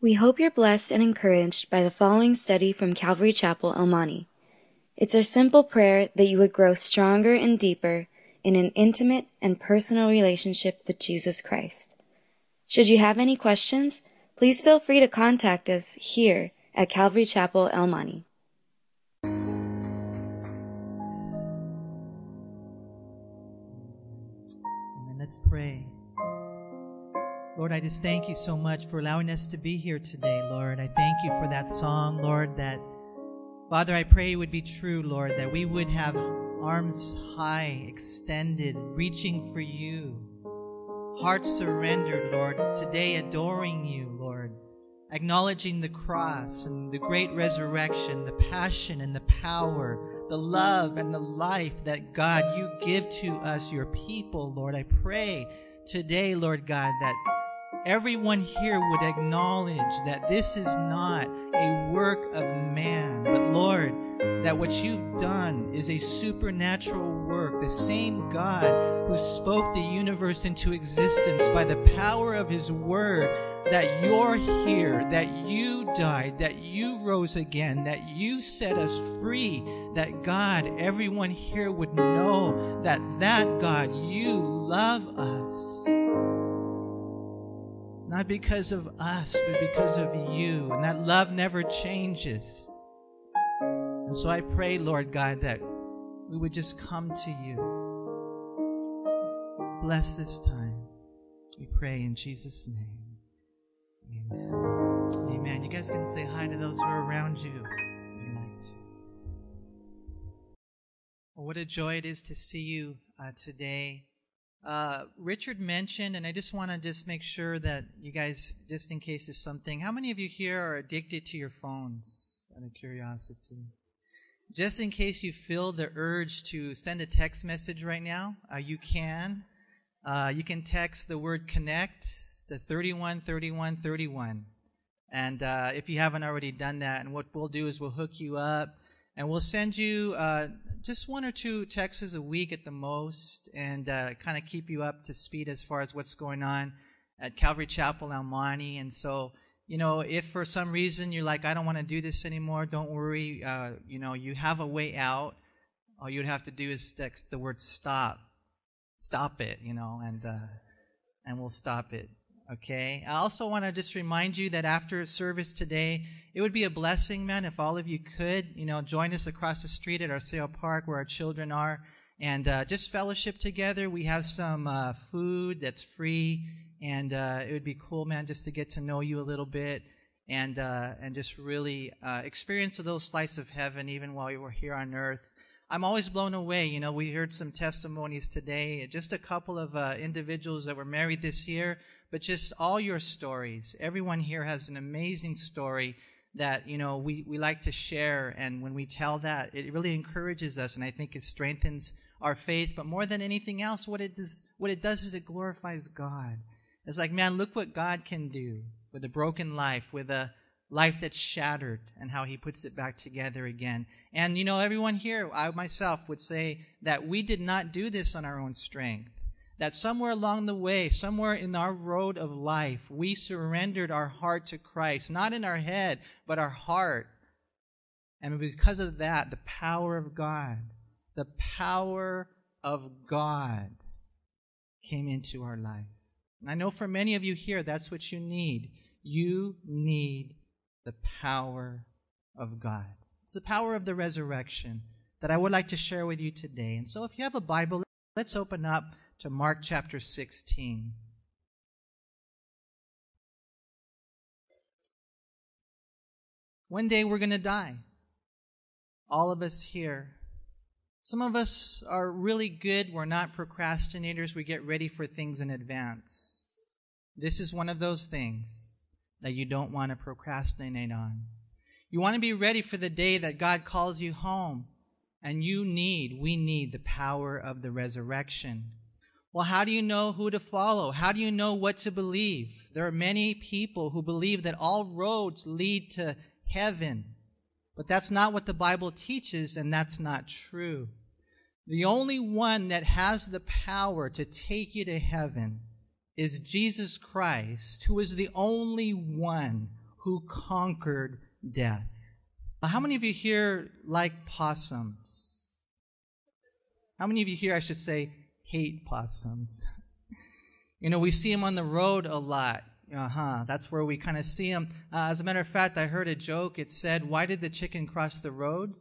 We hope you're blessed and encouraged by the following study from Calvary Chapel, El Monte. It's our simple prayer that you would grow stronger and deeper in an intimate and personal relationship with Jesus Christ. Should you have any questions, please feel free to contact us here at Calvary Chapel, El Monte. Let's pray. Lord, I just thank you so much for allowing us to be here today, Lord. I thank you for that song, Lord, that, Father, I pray it would be true, Lord, that we would have arms high, extended, reaching for you, hearts surrendered, Lord, today adoring you, Lord, acknowledging the cross and the great resurrection, the passion and the power, the love and the life that, God, you give to us, your people, Lord. I pray today, Lord God, that everyone here would acknowledge that this is not a work of man, but Lord, that what you've done is a supernatural work. The same God who spoke the universe into existence by the power of his word, that you're here, that you died, that you rose again, that you set us free, that God, everyone here would know that that God, you love us not because of us, but because of you. And that love never changes. And so I pray, Lord God, that we would just come to you. Bless this time. We pray in Jesus' name. Amen. Amen. You guys can say hi to those who are around you. what a joy it is to see you uh, today. Uh, Richard mentioned, and I just want to just make sure that you guys, just in case there's something, how many of you here are addicted to your phones? Out of curiosity. Just in case you feel the urge to send a text message right now, uh, you can. Uh, you can text the word connect to 313131. And uh, if you haven't already done that, and what we'll do is we'll hook you up and we'll send you uh, just one or two texts a week at the most, and uh, kind of keep you up to speed as far as what's going on at Calvary Chapel El Monte. And so, you know, if for some reason you're like, I don't want to do this anymore, don't worry. Uh, you know, you have a way out. All you'd have to do is text the word stop, stop it, you know, and uh, and we'll stop it. Okay. I also want to just remind you that after service today, it would be a blessing, man, if all of you could, you know, join us across the street at our Arceo Park where our children are and uh, just fellowship together. We have some uh, food that's free, and uh, it would be cool, man, just to get to know you a little bit and uh, and just really uh, experience a little slice of heaven even while you were here on earth. I'm always blown away. You know, we heard some testimonies today, just a couple of uh, individuals that were married this year but just all your stories. Everyone here has an amazing story that, you know, we, we like to share. And when we tell that, it really encourages us. And I think it strengthens our faith. But more than anything else, what it does, what it does is it glorifies God. It's like, man, look what God can do with a broken life, with a life that's shattered and how he puts it back together again. And, you know, everyone here, I myself would say that we did not do this on our own strength that somewhere along the way, somewhere in our road of life, we surrendered our heart to Christ, not in our head, but our heart. And because of that, the power of God, the power of God came into our life. And I know for many of you here, that's what you need. You need the power of God. It's the power of the resurrection that I would like to share with you today. And so if you have a Bible, let's open up to Mark chapter 16. One day we're going to die. All of us here. Some of us are really good. We're not procrastinators. We get ready for things in advance. This is one of those things that you don't want to procrastinate on. You want to be ready for the day that God calls you home. And you need, we need the power of the resurrection. Well, how do you know who to follow? How do you know what to believe? There are many people who believe that all roads lead to heaven. But that's not what the Bible teaches, and that's not true. The only one that has the power to take you to heaven is Jesus Christ, who is the only one, who conquered death. How many of you here like possums? How many of you here, I should say, hate possums? You know, we see them on the road a lot. Uh huh. That's where we kind of see them. Uh, as a matter of fact, I heard a joke. It said, Why did the chicken cross the road?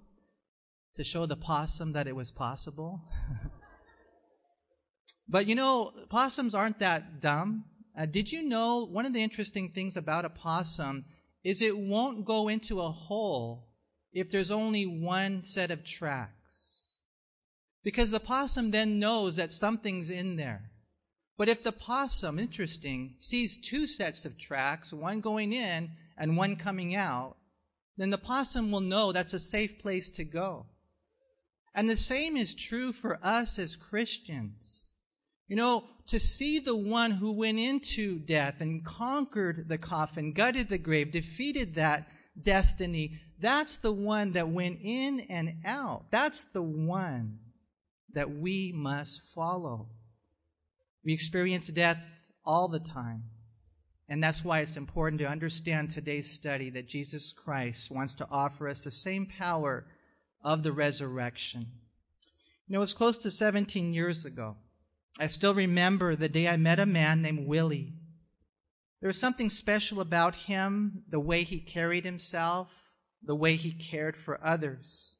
To show the possum that it was possible. but you know, possums aren't that dumb. Uh, did you know one of the interesting things about a possum is it won't go into a hole if there's only one set of tracks? Because the possum then knows that something's in there. But if the possum, interesting, sees two sets of tracks, one going in and one coming out, then the possum will know that's a safe place to go. And the same is true for us as Christians. You know, to see the one who went into death and conquered the coffin, gutted the grave, defeated that destiny, that's the one that went in and out. That's the one that we must follow. We experience death all the time. And that's why it's important to understand today's study that Jesus Christ wants to offer us the same power of the resurrection. You know, it was close to 17 years ago. I still remember the day I met a man named Willie. There was something special about him, the way he carried himself, the way he cared for others.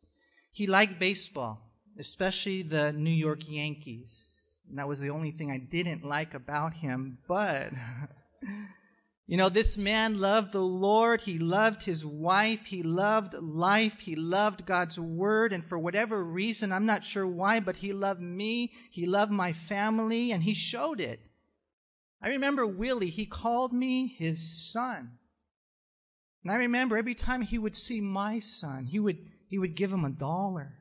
He liked baseball, especially the New York Yankees. And that was the only thing I didn't like about him. But, you know, this man loved the Lord. He loved his wife. He loved life. He loved God's word. And for whatever reason, I'm not sure why, but he loved me. He loved my family, and he showed it. I remember Willie, he called me his son. And I remember every time he would see my son, he would, he would give him a dollar.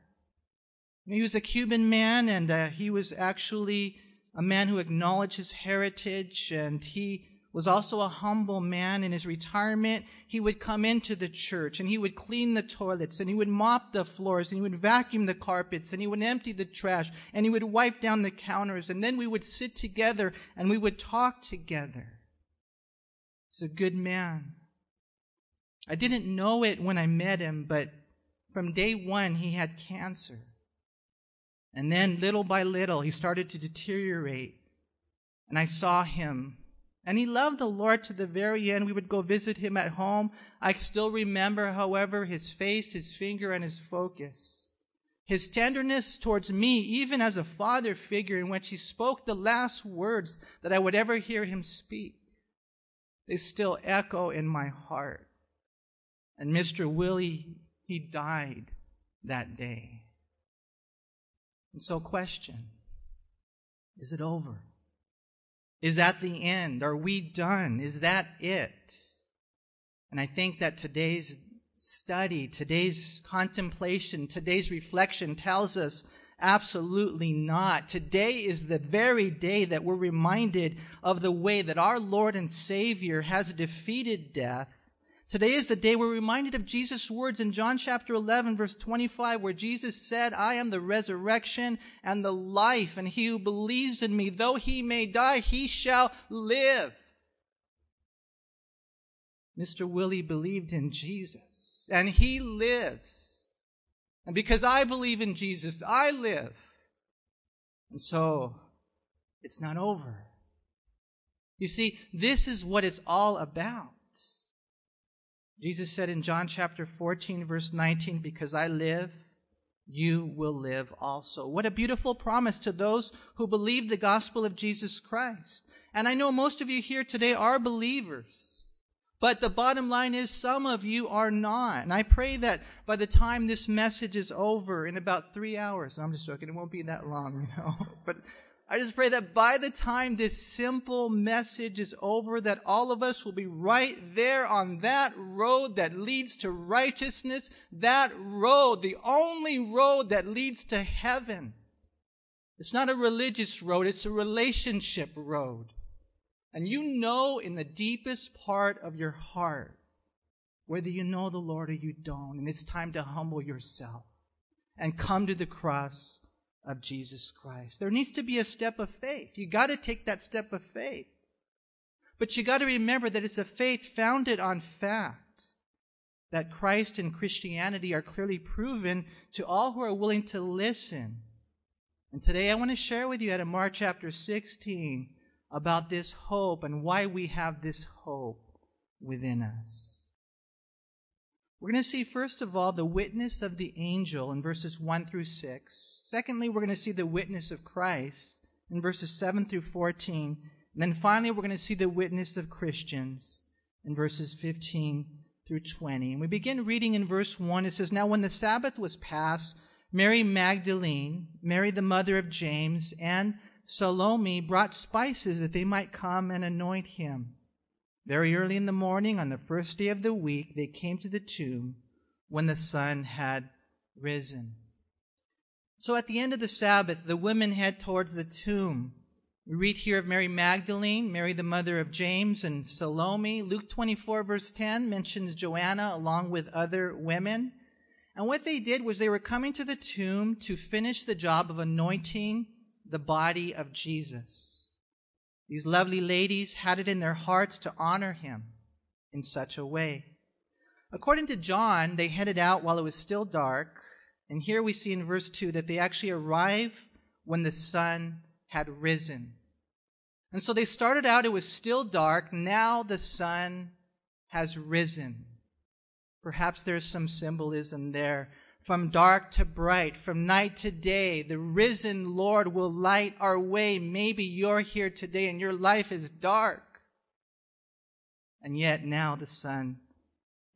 He was a Cuban man, and uh, he was actually a man who acknowledged his heritage, and he was also a humble man. In his retirement, he would come into the church, and he would clean the toilets, and he would mop the floors, and he would vacuum the carpets, and he would empty the trash, and he would wipe down the counters, and then we would sit together, and we would talk together. He's a good man. I didn't know it when I met him, but from day one, he had cancer. And then, little by little, he started to deteriorate. And I saw him. And he loved the Lord to the very end. We would go visit him at home. I still remember, however, his face, his finger, and his focus. His tenderness towards me, even as a father figure, in which he spoke the last words that I would ever hear him speak, they still echo in my heart. And Mr. Willie, he died that day. And so, question Is it over? Is that the end? Are we done? Is that it? And I think that today's study, today's contemplation, today's reflection tells us absolutely not. Today is the very day that we're reminded of the way that our Lord and Savior has defeated death Today is the day we're reminded of Jesus' words in John chapter 11, verse 25, where Jesus said, I am the resurrection and the life, and he who believes in me, though he may die, he shall live. Mr. Willie believed in Jesus, and he lives. And because I believe in Jesus, I live. And so, it's not over. You see, this is what it's all about. Jesus said in John chapter 14, verse 19, Because I live, you will live also. What a beautiful promise to those who believe the gospel of Jesus Christ. And I know most of you here today are believers. But the bottom line is some of you are not. And I pray that by the time this message is over in about three hours, I'm just joking, it won't be that long, you know. But I just pray that by the time this simple message is over, that all of us will be right there on that road that leads to righteousness, that road, the only road that leads to heaven. It's not a religious road, it's a relationship road. And you know in the deepest part of your heart whether you know the Lord or you don't. And it's time to humble yourself and come to the cross of Jesus Christ. There needs to be a step of faith. You got to take that step of faith. But you got to remember that it's a faith founded on fact. That Christ and Christianity are clearly proven to all who are willing to listen. And today I want to share with you out of Mark chapter 16 about this hope and why we have this hope within us. We're going to see, first of all, the witness of the angel in verses 1 through 6. Secondly, we're going to see the witness of Christ in verses 7 through 14. And then finally, we're going to see the witness of Christians in verses 15 through 20. And we begin reading in verse 1. It says, Now when the Sabbath was past, Mary Magdalene, Mary the mother of James, and Salome brought spices that they might come and anoint him. Very early in the morning, on the first day of the week, they came to the tomb when the sun had risen. So at the end of the Sabbath, the women head towards the tomb. We read here of Mary Magdalene, Mary the mother of James, and Salome. Luke 24, verse 10 mentions Joanna along with other women. And what they did was they were coming to the tomb to finish the job of anointing the body of Jesus. These lovely ladies had it in their hearts to honor him in such a way. According to John, they headed out while it was still dark. And here we see in verse 2 that they actually arrived when the sun had risen. And so they started out, it was still dark. Now the sun has risen. Perhaps there's some symbolism there from dark to bright, from night to day. The risen Lord will light our way. Maybe you're here today and your life is dark. And yet now the sun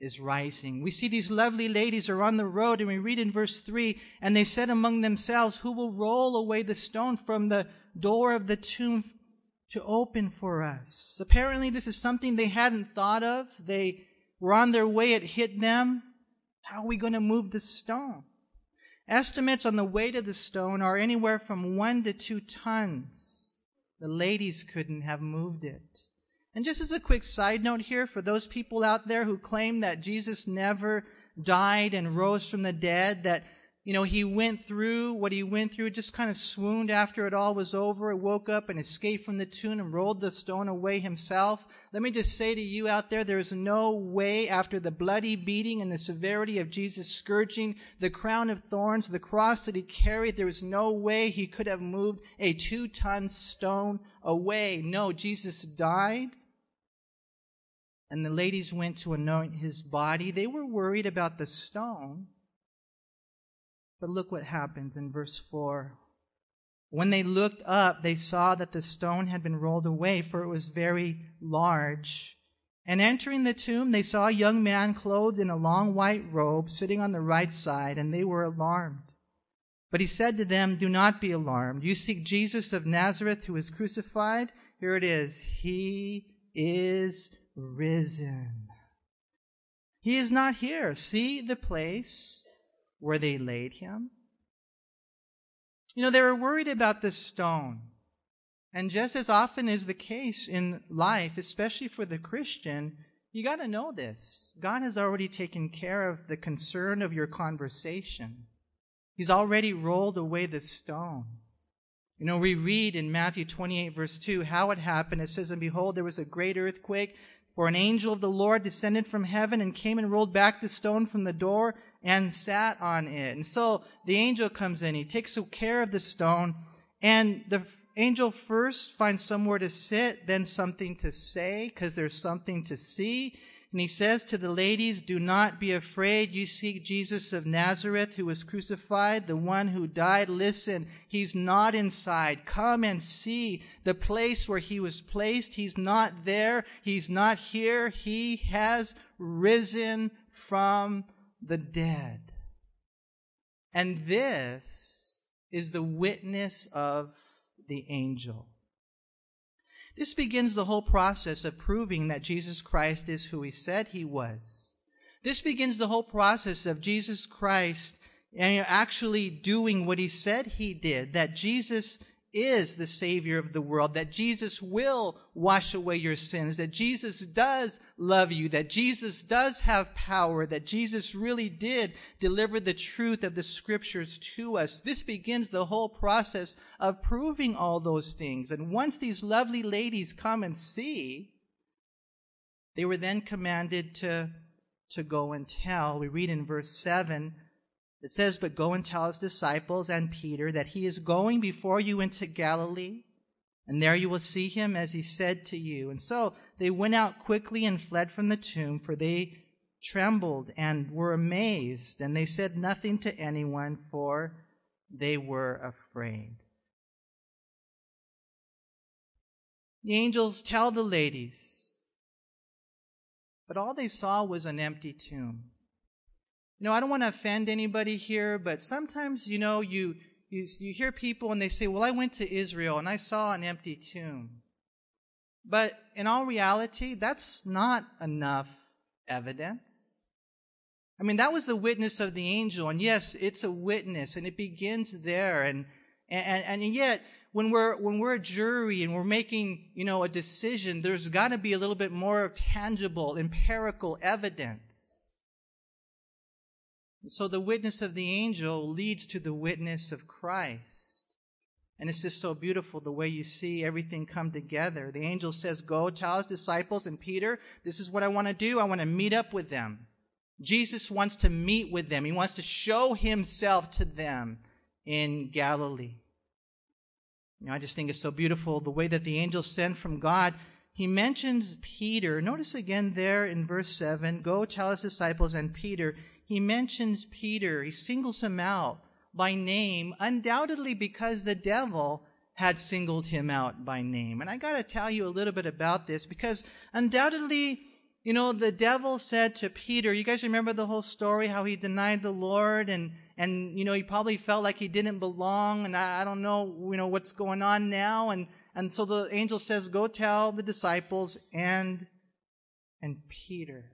is rising. We see these lovely ladies are on the road and we read in verse 3 and they said among themselves, Who will roll away the stone from the door of the tomb to open for us? Apparently, this is something they hadn't thought of. They were on their way, it hit them. How are we going to move the stone? Estimates on the weight of the stone are anywhere from one to two tons. The ladies couldn't have moved it. And just as a quick side note here, for those people out there who claim that Jesus never died and rose from the dead, that you know, he went through what he went through, just kind of swooned after it all was over, woke up and escaped from the tomb and rolled the stone away himself. Let me just say to you out there, there is no way after the bloody beating and the severity of Jesus' scourging, the crown of thorns, the cross that he carried, there is no way he could have moved a two ton stone away. No, Jesus died. And the ladies went to anoint his body. They were worried about the stone. But look what happens in verse 4. When they looked up, they saw that the stone had been rolled away, for it was very large. And entering the tomb, they saw a young man clothed in a long white robe sitting on the right side, and they were alarmed. But he said to them, Do not be alarmed. You seek Jesus of Nazareth who was crucified. Here it is. He is risen. He is not here. See the place where they laid him? You know, they were worried about this stone. And just as often is the case in life, especially for the Christian, you got to know this. God has already taken care of the concern of your conversation. He's already rolled away the stone. You know, we read in Matthew 28, verse 2, how it happened. It says, And behold, there was a great earthquake, for an angel of the Lord descended from heaven and came and rolled back the stone from the door and sat on it. And so the angel comes in, he takes care of the stone, and the angel first finds somewhere to sit, then something to say, because there's something to see. And he says to the ladies, Do not be afraid. You seek Jesus of Nazareth who was crucified, the one who died. Listen, he's not inside. Come and see the place where he was placed. He's not there. He's not here. He has risen from the dead. And this is the witness of the angel. This begins the whole process of proving that Jesus Christ is who he said he was. This begins the whole process of Jesus Christ eh, actually doing what he said he did, that Jesus is the Savior of the world, that Jesus will wash away your sins, that Jesus does love you, that Jesus does have power, that Jesus really did deliver the truth of the scriptures to us. This begins the whole process of proving all those things. And once these lovely ladies come and see, They were then commanded to, to go and tell. We read in verse 7 it says, But go and tell his disciples and Peter that he is going before you into Galilee, and there you will see him as he said to you. And so they went out quickly and fled from the tomb, for they trembled and were amazed, and they said nothing to anyone, for they were afraid. The angels tell the ladies, but all they saw was an empty tomb. You know, I don't want to offend anybody here, but sometimes, you know, you, you, you hear people and they say, well, I went to Israel and I saw an empty tomb. But in all reality, that's not enough evidence. I mean, that was the witness of the angel, and yes, it's a witness, and it begins there. And and and yet, when we're when we're a jury and we're making you know a decision, there's got to be a little bit more tangible, empirical evidence. So the witness of the angel leads to the witness of Christ. And it's just so beautiful the way you see everything come together. The angel says, Go tell his disciples and Peter, this is what I want to do. I want to meet up with them. Jesus wants to meet with them, he wants to show himself to them in Galilee. You know, I just think it's so beautiful the way that the angel sent from God. He mentions Peter. Notice again there in verse 7 Go tell his disciples and Peter he mentions Peter. He singles him out by name, undoubtedly because the devil had singled him out by name. And I got to tell you a little bit about this because undoubtedly, you know, the devil said to Peter, you guys remember the whole story how he denied the Lord and and you know, he probably felt like he didn't belong and I, I don't know, you know, what's going on now and and so the angel says, "Go tell the disciples and and Peter."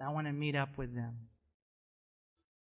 I want to meet up with them.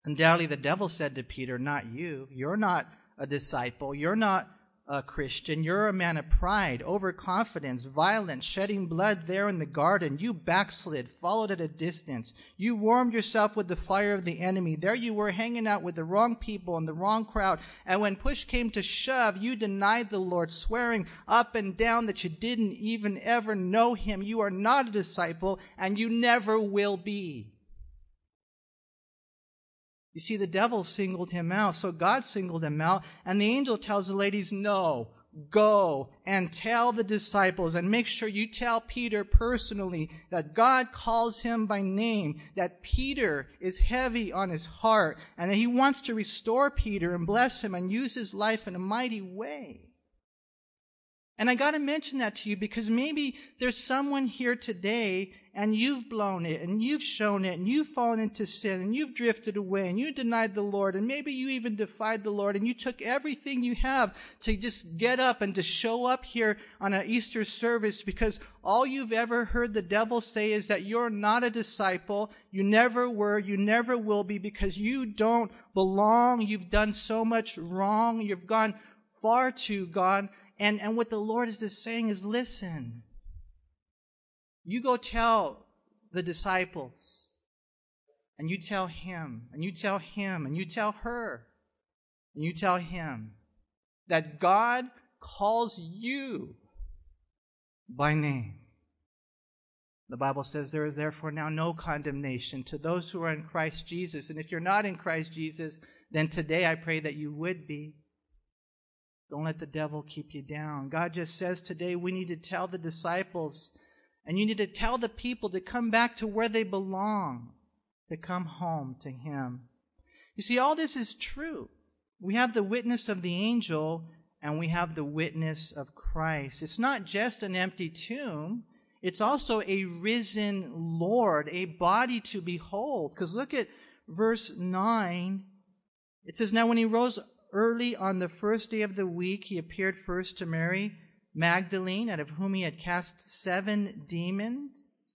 Undoubtedly, the devil said to Peter, Not you. You're not a disciple. You're not a Christian. You're a man of pride, overconfidence, violence, shedding blood there in the garden. You backslid, followed at a distance. You warmed yourself with the fire of the enemy. There you were hanging out with the wrong people and the wrong crowd. And when push came to shove, you denied the Lord, swearing up and down that you didn't even ever know him. You are not a disciple, and you never will be. You see, the devil singled him out, so God singled him out, and the angel tells the ladies, No, go and tell the disciples, and make sure you tell Peter personally that God calls him by name, that Peter is heavy on his heart, and that he wants to restore Peter and bless him and use his life in a mighty way. And I got to mention that to you because maybe there's someone here today and you've blown it and you've shown it and you've fallen into sin and you've drifted away and you denied the Lord and maybe you even defied the Lord and you took everything you have to just get up and to show up here on an Easter service because all you've ever heard the devil say is that you're not a disciple. You never were. You never will be because you don't belong. You've done so much wrong. You've gone far too gone and, and what the Lord is just saying is listen, you go tell the disciples, and you tell him, and you tell him, and you tell her, and you tell him that God calls you by name. The Bible says there is therefore now no condemnation to those who are in Christ Jesus. And if you're not in Christ Jesus, then today I pray that you would be. Don't let the devil keep you down. God just says today we need to tell the disciples and you need to tell the people to come back to where they belong, to come home to Him. You see, all this is true. We have the witness of the angel and we have the witness of Christ. It's not just an empty tomb, it's also a risen Lord, a body to behold. Because look at verse 9. It says, Now when he rose early on the first day of the week, he appeared first to Mary Magdalene, out of whom he had cast seven demons.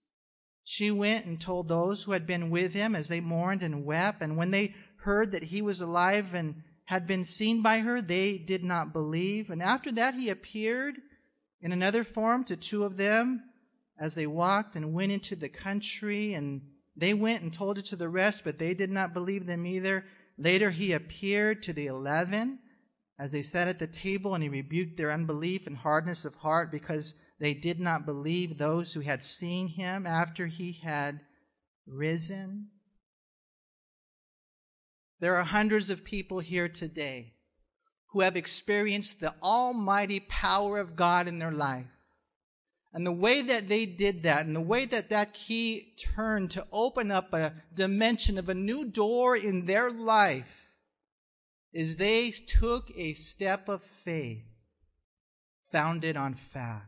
She went and told those who had been with him as they mourned and wept. And when they heard that he was alive and had been seen by her, they did not believe. And after that, he appeared in another form to two of them as they walked and went into the country. And they went and told it to the rest, but they did not believe them either. Later, he appeared to the eleven as they sat at the table, and he rebuked their unbelief and hardness of heart because they did not believe those who had seen him after he had risen. There are hundreds of people here today who have experienced the almighty power of God in their life. And the way that they did that, and the way that that key turned to open up a dimension of a new door in their life, is they took a step of faith founded on fact.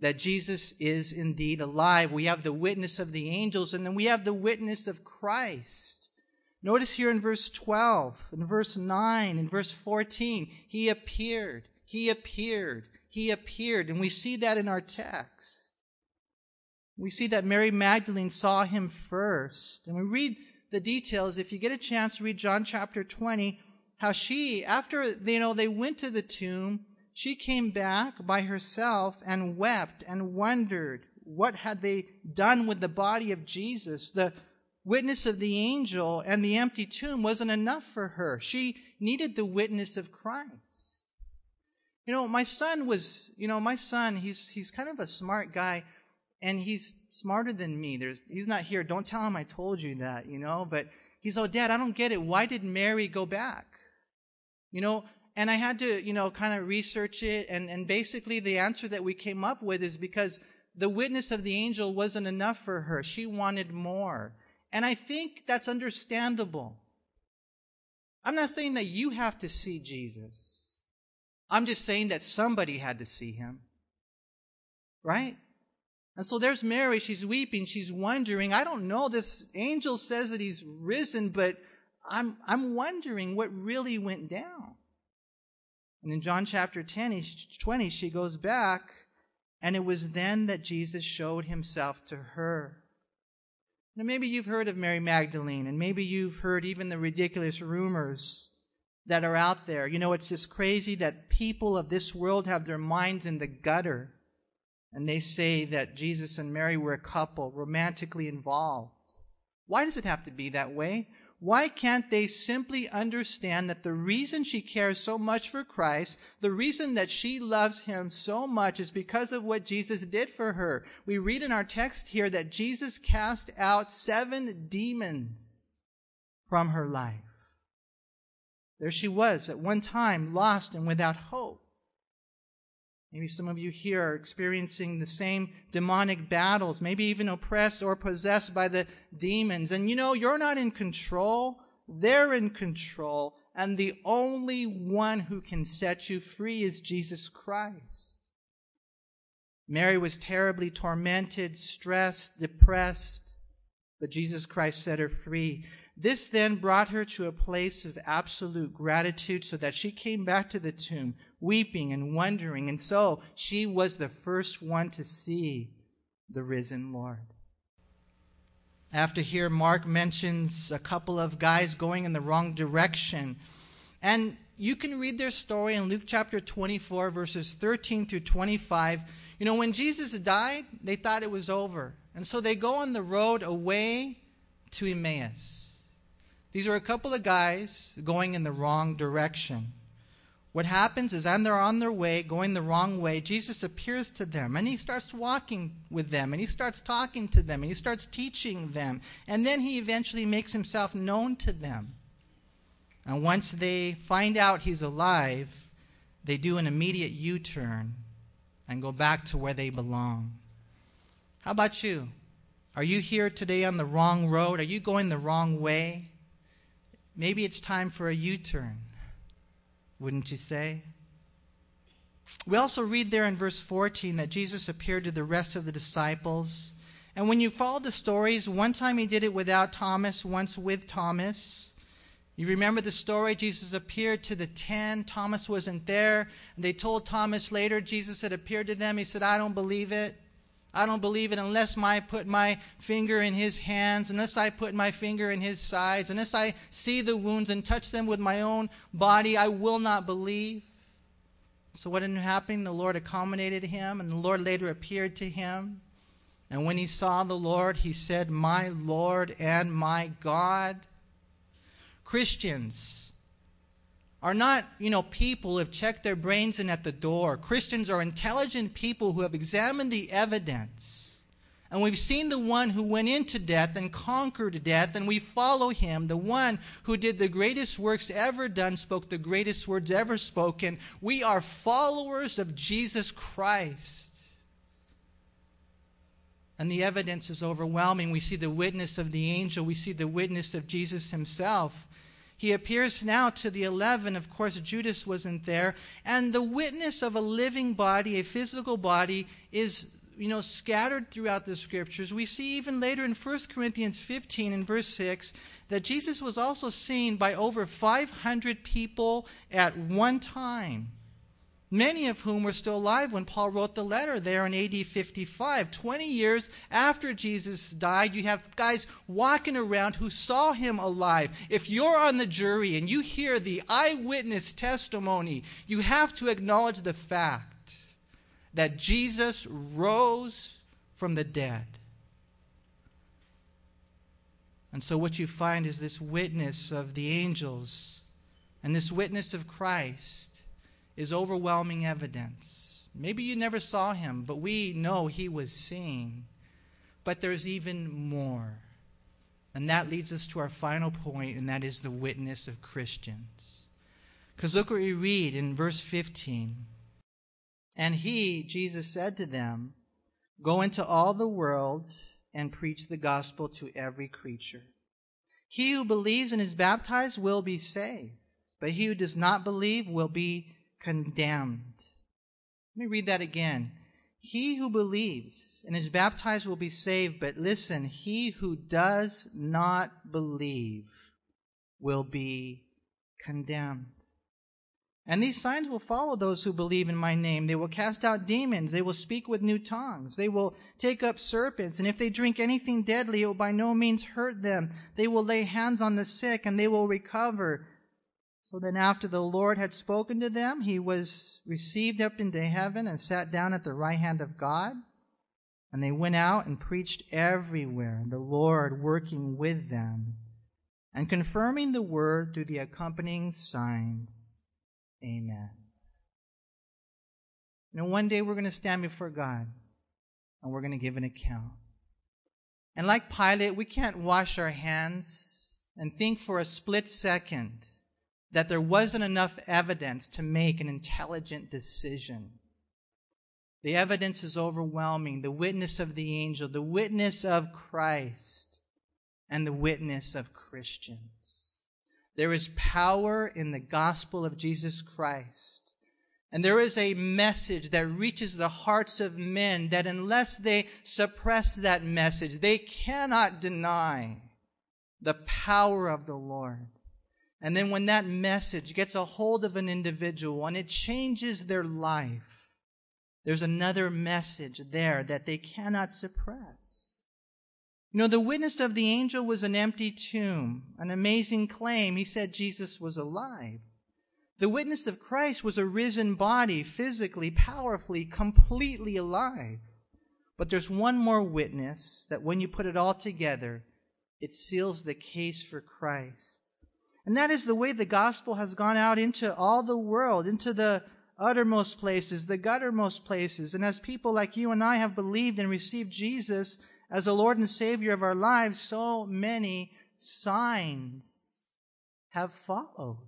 That Jesus is indeed alive. We have the witness of the angels, and then we have the witness of Christ. Notice here in verse 12, in verse 9, in verse 14, he appeared, he appeared, he appeared. And we see that in our text. We see that Mary Magdalene saw him first. And we read the details. If you get a chance to read John chapter 20, how she, after you know they went to the tomb, she came back by herself and wept and wondered what had they done with the body of Jesus. The witness of the angel and the empty tomb wasn't enough for her. She needed the witness of Christ. You know, my son was, you know, my son, he's he's kind of a smart guy and he's smarter than me. There's he's not here. Don't tell him I told you that, you know, but he's oh dad, I don't get it. Why did Mary go back? You know, and I had to, you know, kind of research it. And, and basically, the answer that we came up with is because the witness of the angel wasn't enough for her. She wanted more. And I think that's understandable. I'm not saying that you have to see Jesus. I'm just saying that somebody had to see him. Right? And so there's Mary. She's weeping. She's wondering. I don't know. This angel says that he's risen, but I'm, I'm wondering what really went down. And in John chapter 10, 20, she goes back, and it was then that Jesus showed himself to her. Now, maybe you've heard of Mary Magdalene, and maybe you've heard even the ridiculous rumors that are out there. You know, it's just crazy that people of this world have their minds in the gutter, and they say that Jesus and Mary were a couple, romantically involved. Why does it have to be that way? why can't they simply understand that the reason she cares so much for Christ, the reason that she loves him so much is because of what Jesus did for her? We read in our text here that Jesus cast out seven demons from her life. There she was at one time lost and without hope. Maybe some of you here are experiencing the same demonic battles, maybe even oppressed or possessed by the demons. And you know, you're not in control, they're in control. And the only one who can set you free is Jesus Christ. Mary was terribly tormented, stressed, depressed, but Jesus Christ set her free. This then brought her to a place of absolute gratitude so that she came back to the tomb weeping and wondering. And so she was the first one to see the risen Lord. After here, Mark mentions a couple of guys going in the wrong direction. And you can read their story in Luke chapter 24, verses 13 through 25. You know, when Jesus died, they thought it was over. And so they go on the road away to Emmaus. These are a couple of guys going in the wrong direction. What happens is, and they're on their way, going the wrong way, Jesus appears to them and he starts walking with them and he starts talking to them and he starts teaching them. And then he eventually makes himself known to them. And once they find out he's alive, they do an immediate U turn and go back to where they belong. How about you? Are you here today on the wrong road? Are you going the wrong way? Maybe it's time for a U turn wouldn't you say? We also read there in verse 14 that Jesus appeared to the rest of the disciples. And when you follow the stories, one time he did it without Thomas, once with Thomas. You remember the story? Jesus appeared to the ten. Thomas wasn't there. And they told Thomas later Jesus had appeared to them. He said, I don't believe it. I don't believe it unless I put my finger in his hands, unless I put my finger in his sides, unless I see the wounds and touch them with my own body, I will not believe. So, what ended up happening? The Lord accommodated him, and the Lord later appeared to him. And when he saw the Lord, he said, My Lord and my God. Christians, are not, you know, people who have checked their brains in at the door. Christians are intelligent people who have examined the evidence and we've seen the one who went into death and conquered death, and we follow him, the one who did the greatest works ever done, spoke the greatest words ever spoken. We are followers of Jesus Christ. And the evidence is overwhelming. We see the witness of the angel, we see the witness of Jesus himself. He appears now to the eleven. Of course, Judas wasn't there. And the witness of a living body, a physical body, is you know, scattered throughout the scriptures. We see even later in 1 Corinthians 15 in verse 6 that Jesus was also seen by over 500 people at one time, many of whom were still alive when Paul wrote the letter there in AD 55. 20 years after Jesus died, you have guys walking around who saw him alive. If you're on the jury and you hear the eyewitness testimony, you have to acknowledge the fact that Jesus rose from the dead. And so, what you find is this witness of the angels and this witness of Christ is overwhelming evidence. Maybe you never saw him, but we know he was seen. But there's even more. And that leads us to our final point, and that is the witness of Christians. Because look what we read in verse 15. And he, Jesus, said to them, Go into all the world and preach the gospel to every creature. He who believes and is baptized will be saved, but he who does not believe will be condemned. Let me read that again. He who believes and is baptized will be saved, but listen, he who does not believe will be condemned. And these signs will follow those who believe in my name. They will cast out demons. They will speak with new tongues. They will take up serpents. And if they drink anything deadly, it will by no means hurt them. They will lay hands on the sick and they will recover. So then after the Lord had spoken to them, he was received up into heaven and sat down at the right hand of God. And they went out and preached everywhere, the Lord working with them and confirming the word through the accompanying signs. Amen. You know, one day we're going to stand before God and we're going to give an account. And like Pilate, we can't wash our hands and think for a split second that there wasn't enough evidence to make an intelligent decision. The evidence is overwhelming the witness of the angel, the witness of Christ, and the witness of Christians. There is power in the gospel of Jesus Christ. And there is a message that reaches the hearts of men that unless they suppress that message, they cannot deny the power of the Lord. And then when that message gets a hold of an individual and it changes their life, there's another message there that they cannot suppress. You know, the witness of the angel was an empty tomb, an amazing claim. He said Jesus was alive. The witness of Christ was a risen body, physically, powerfully, completely alive. But there's one more witness that when you put it all together, it seals the case for Christ. And that is the way the gospel has gone out into all the world, into the uttermost places, the guttermost places. And as people like you and I have believed and received Jesus, as the Lord and Savior of our lives, so many signs have followed.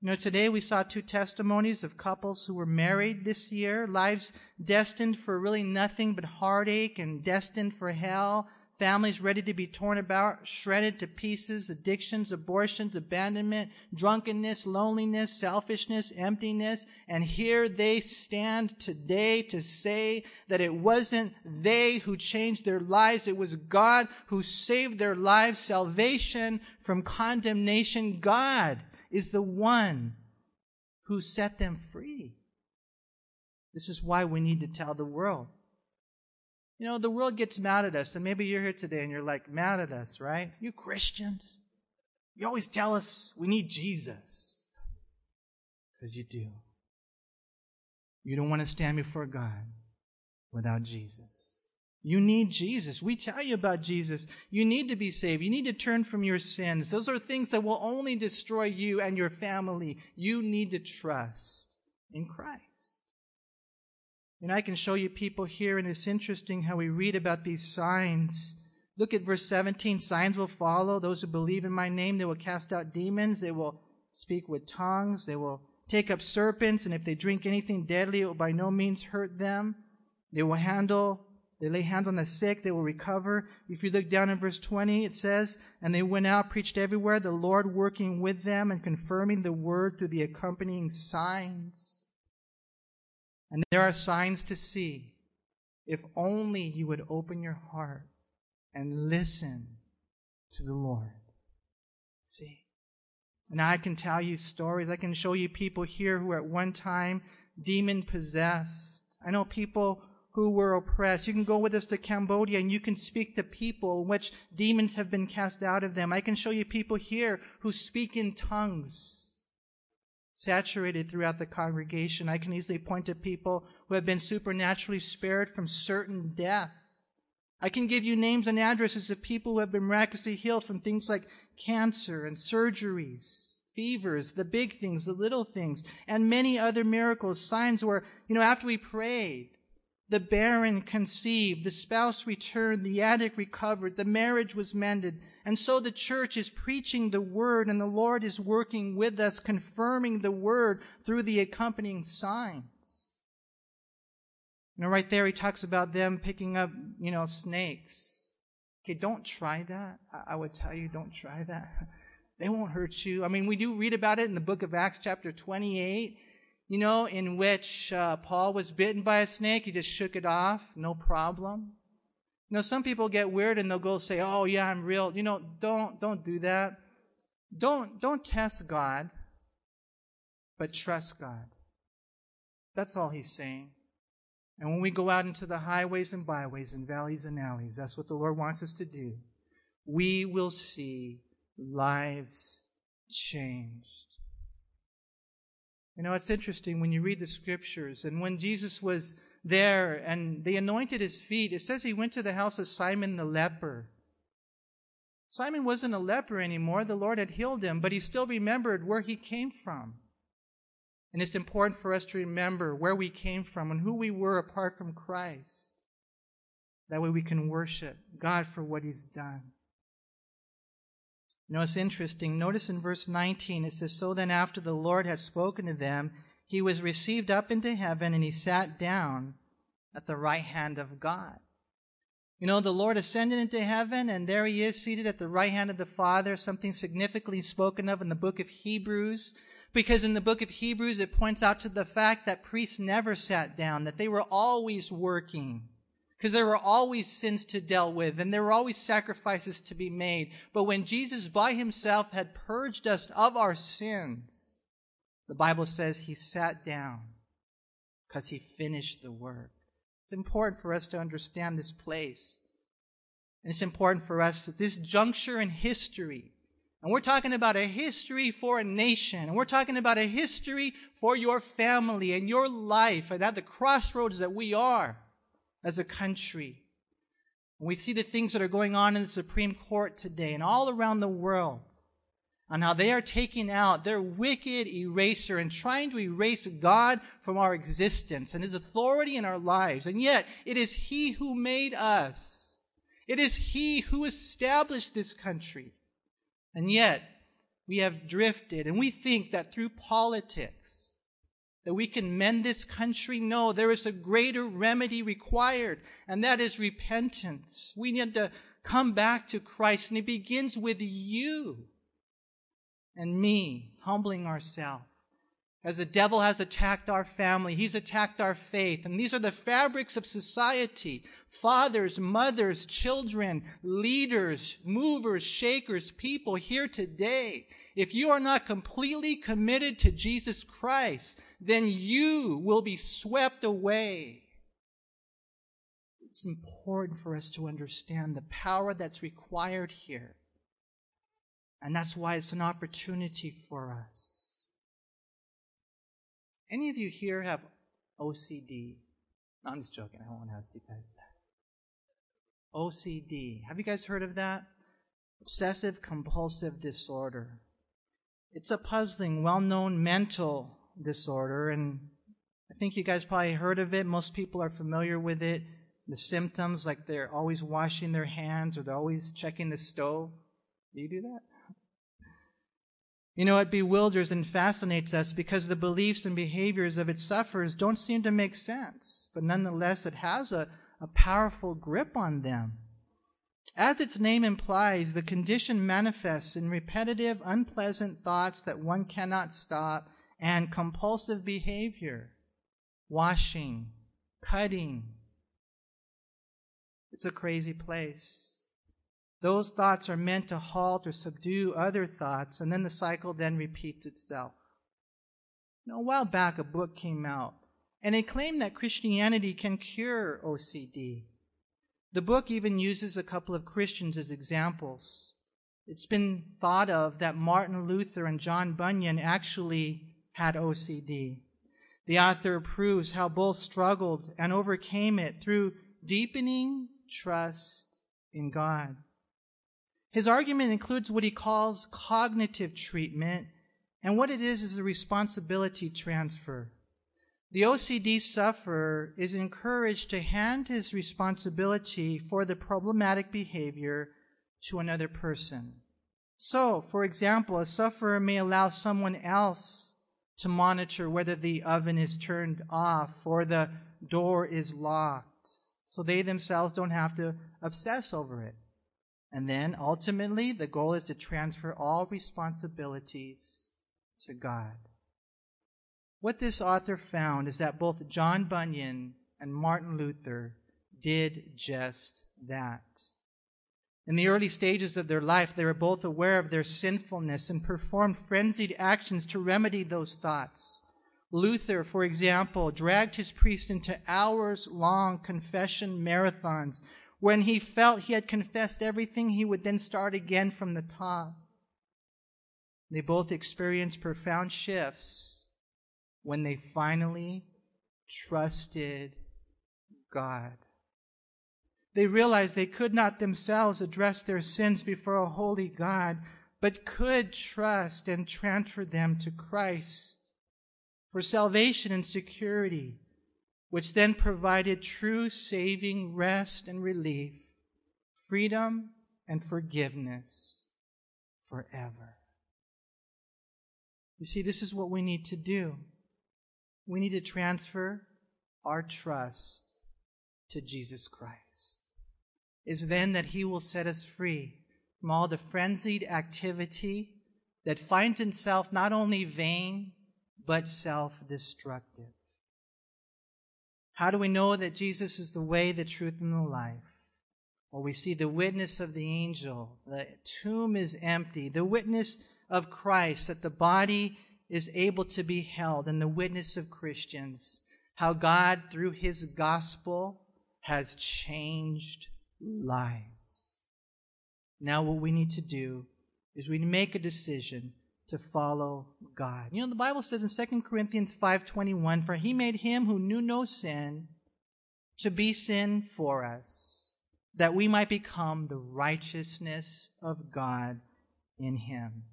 You know, today we saw two testimonies of couples who were married this year, lives destined for really nothing but heartache and destined for hell, families ready to be torn about, shredded to pieces, addictions, abortions, abandonment, drunkenness, loneliness, selfishness, emptiness. And here they stand today to say that it wasn't they who changed their lives, it was God who saved their lives, salvation from condemnation. God is the one who set them free. This is why we need to tell the world. You know, the world gets mad at us, and maybe you're here today and you're like, mad at us, right? You Christians, you always tell us we need Jesus. Because you do. You don't want to stand before God without Jesus. You need Jesus. We tell you about Jesus. You need to be saved. You need to turn from your sins. Those are things that will only destroy you and your family. You need to trust in Christ. And I can show you people here, and it's interesting how we read about these signs. Look at verse 17 signs will follow those who believe in my name. They will cast out demons. They will speak with tongues. They will take up serpents. And if they drink anything deadly, it will by no means hurt them. They will handle they lay hands on the sick, they will recover. If you look down in verse 20, it says, And they went out, preached everywhere, the Lord working with them and confirming the word through the accompanying signs. And there are signs to see. If only you would open your heart and listen to the Lord. See? And I can tell you stories. I can show you people here who at one time demon possessed. I know people who were oppressed. You can go with us to Cambodia and you can speak to people which demons have been cast out of them. I can show you people here who speak in tongues, saturated throughout the congregation. I can easily point to people who have been supernaturally spared from certain death. I can give you names and addresses of people who have been miraculously healed from things like cancer and surgeries fevers, the big things, the little things, and many other miracles, signs where, you know, after we prayed, the barren conceived, the spouse returned, the addict recovered, the marriage was mended. And so the church is preaching the word and the Lord is working with us, confirming the word through the accompanying signs. You know, right there he talks about them picking up, you know, snakes. Okay, don't try that. I, would tell you, don't try that. They won't hurt you. I mean, we do read about it in the book of Acts, chapter 28 you know, in which uh, Paul was bitten by a snake. He just shook it off, no problem. You know, some people get weird and they'll go say, "Oh yeah, I'm real." You know, don't don't do that. Don't don't test God, but trust God. That's all he's saying. And when we go out into the highways and byways and valleys and alleys, that's what the Lord wants us to do. We will see lives changed. You know, it's interesting when you read the scriptures, and when Jesus was there and they anointed his feet, it says he went to the house of Simon the leper. Simon wasn't a leper anymore. The Lord had healed him, but he still remembered where he came from. And it's important for us to remember where we came from and who we were apart from Christ. That way we can worship God for what he's done. You know, it's interesting. Notice in verse 19, it says, So then, after the Lord had spoken to them, he was received up into heaven and he sat down at the right hand of God. You know, the Lord ascended into heaven, and there he is seated at the right hand of the Father, something significantly spoken of in the book of Hebrews. Because in the book of Hebrews, it points out to the fact that priests never sat down, that they were always working because there were always sins to deal with and there were always sacrifices to be made. But when Jesus by himself had purged us of our sins, the Bible says he sat down because he finished the work. It's important for us to understand this place. And it's important for us at this juncture in history. And we're talking about a history for a nation. And we're talking about a history for your family and your life and at the crossroads that we are as a country. And we see the things that are going on in the Supreme Court today and all around the world on how they are taking out their wicked eraser and trying to erase God from our existence and His authority in our lives. And yet, it is He who made us. It is He who established this country. And yet, we have drifted and we think that through politics, that we can mend this country? No, there is a greater remedy required, and that is repentance. We need to come back to Christ, and it begins with you and me humbling ourselves. As the devil has attacked our family, he's attacked our faith. And these are the fabrics of society fathers, mothers, children, leaders, movers, shakers, people here today. If you are not completely committed to Jesus Christ, then you will be swept away. It's important for us to understand the power that's required here. And that's why it's an opportunity for us. Any of you here have OCD? No, I'm just joking. I don't want to ask you guys that. OCD. Have you guys heard of that? Obsessive compulsive disorder. It's a puzzling, well known mental disorder, and I think you guys probably heard of it. Most people are familiar with it. The symptoms, like they're always washing their hands or they're always checking the stove. Do you do that? You know, it bewilders and fascinates us because the beliefs and behaviors of its sufferers don't seem to make sense, but nonetheless, it has a, a powerful grip on them. As its name implies, the condition manifests in repetitive, unpleasant thoughts that one cannot stop and compulsive behavior, washing, cutting. It's a crazy place. Those thoughts are meant to halt or subdue other thoughts, and then the cycle then repeats itself. Now, a while back, a book came out, and it claimed that Christianity can cure OCD. The book even uses a couple of Christians as examples. It's been thought of that Martin Luther and John Bunyan actually had OCD. The author proves how both struggled and overcame it through deepening trust in God. His argument includes what he calls cognitive treatment, and what it is is a responsibility transfer. The OCD sufferer is encouraged to hand his responsibility for the problematic behavior to another person. So, for example, a sufferer may allow someone else to monitor whether the oven is turned off or the door is locked, so they themselves don't have to obsess over it. And then ultimately, the goal is to transfer all responsibilities to God. What this author found is that both John Bunyan and Martin Luther did just that. In the early stages of their life, they were both aware of their sinfulness and performed frenzied actions to remedy those thoughts. Luther, for example, dragged his priest into hours long confession marathons when he felt he had confessed everything, he would then start again from the top. They both experienced profound shifts when they finally trusted God. They realized they could not themselves address their sins before a holy God, but could trust and transfer them to Christ for salvation and security which then provided true saving rest and relief, freedom and forgiveness forever. You see, this is what we need to do. We need to transfer our trust to Jesus Christ. Is then that He will set us free from all the frenzied activity that finds itself not only vain, but self destructive. How do we know that Jesus is the way, the truth, and the life? Well, we see the witness of the angel. The tomb is empty. The witness of Christ that the body is able to be held, and the witness of Christians. How God, through his gospel, has changed lives. Now, what we need to do is we make a decision to follow God. You know, the Bible says in 2 Corinthians 5:21, "For he made him who knew no sin to be sin for us, that we might become the righteousness of God in him."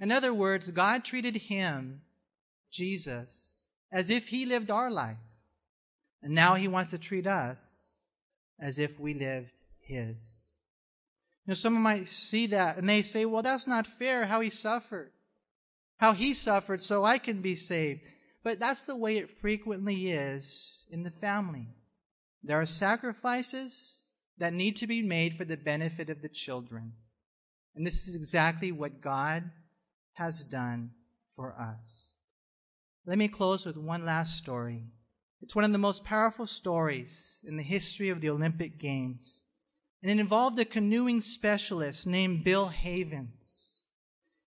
In other words, God treated him, Jesus, as if he lived our life. And now he wants to treat us as if we lived his. You know, someone might see that and they say, well, that's not fair how he suffered. How he suffered so I can be saved. But that's the way it frequently is in the family. There are sacrifices that need to be made for the benefit of the children. And this is exactly what God has done for us. Let me close with one last story. It's one of the most powerful stories in the history of the Olympic Games and it involved a canoeing specialist named Bill Havens.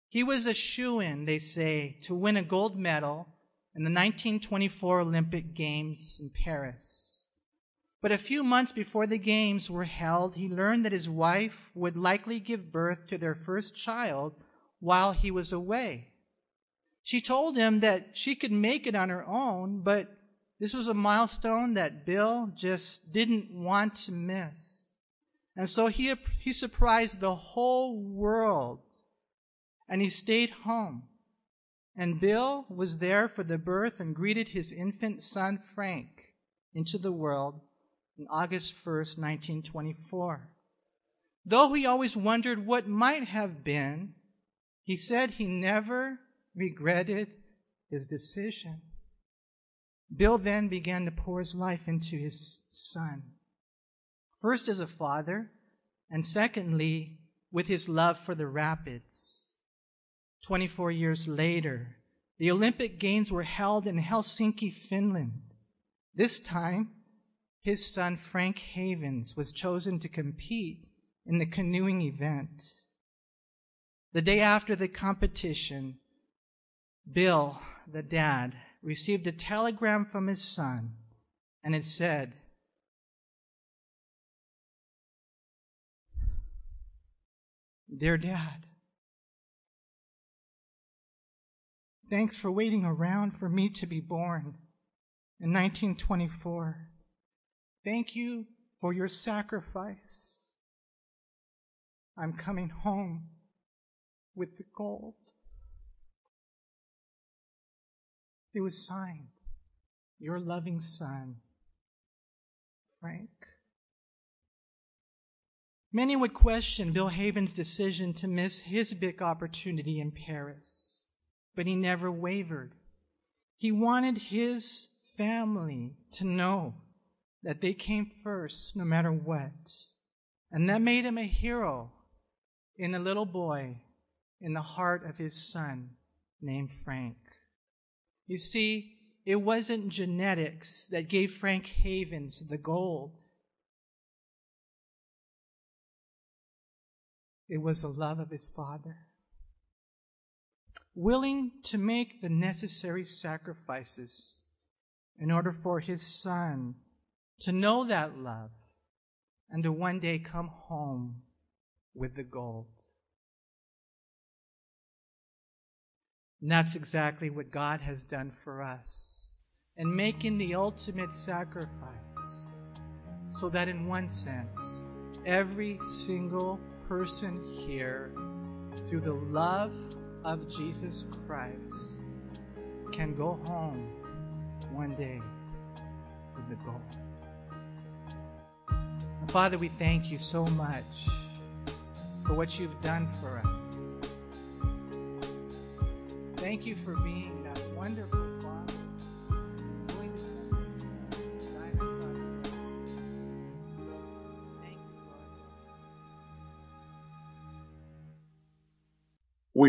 He was a shoe in, they say, to win a gold medal in the 1924 Olympic Games in Paris. But a few months before the Games were held, he learned that his wife would likely give birth to their first child while he was away. She told him that she could make it on her own, but this was a milestone that Bill just didn't want to miss. And so he, he surprised the whole world and he stayed home. And Bill was there for the birth and greeted his infant son Frank into the world on August 1st, 1924. Though he always wondered what might have been, he said he never regretted his decision. Bill then began to pour his life into his son. First as a father, and secondly, with his love for the Rapids. 24 years later, the Olympic Games were held in Helsinki, Finland. This time, his son Frank Havens was chosen to compete in the canoeing event. The day after the competition, Bill, the dad, received a telegram from his son, and it said, Dear Dad, thanks for waiting around for me to be born in 1924. Thank you for your sacrifice. I'm coming home with the gold. It was signed, Your loving son, Frank. Many would question Bill Havens' decision to miss his big opportunity in Paris, but he never wavered. He wanted his family to know that they came first no matter what. And that made him a hero in a little boy in the heart of his son named Frank. You see, it wasn't genetics that gave Frank Havens the gold. It was the love of his father. Willing to make the necessary sacrifices in order for his son to know that love and to one day come home with the gold. And that's exactly what God has done for us in making the ultimate sacrifice. So that, in one sense, every single person here, through the love of Jesus Christ, can go home one day with the gold. Father, we thank you so much for what you've done for us. Thank you for being that wonderful